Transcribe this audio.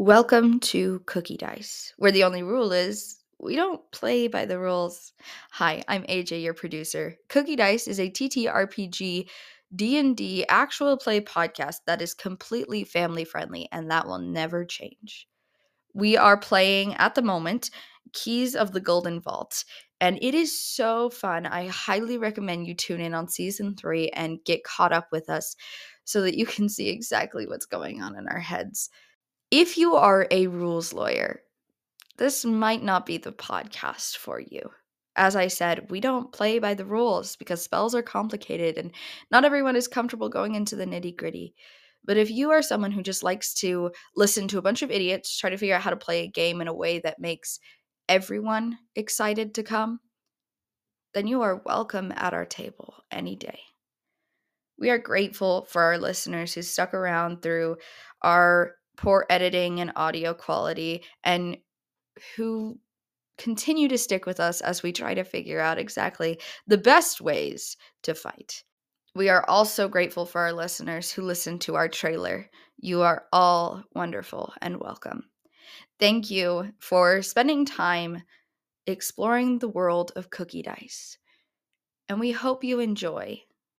Welcome to Cookie Dice, where the only rule is we don't play by the rules. Hi, I'm AJ, your producer. Cookie Dice is a TTRPG D&D actual play podcast that is completely family friendly and that will never change. We are playing at the moment Keys of the Golden Vault, and it is so fun. I highly recommend you tune in on season 3 and get caught up with us so that you can see exactly what's going on in our heads. If you are a rules lawyer, this might not be the podcast for you. As I said, we don't play by the rules because spells are complicated and not everyone is comfortable going into the nitty gritty. But if you are someone who just likes to listen to a bunch of idiots try to figure out how to play a game in a way that makes everyone excited to come, then you are welcome at our table any day. We are grateful for our listeners who stuck around through our poor editing and audio quality and who continue to stick with us as we try to figure out exactly the best ways to fight. We are also grateful for our listeners who listen to our trailer. You are all wonderful and welcome. Thank you for spending time exploring the world of cookie dice. And we hope you enjoy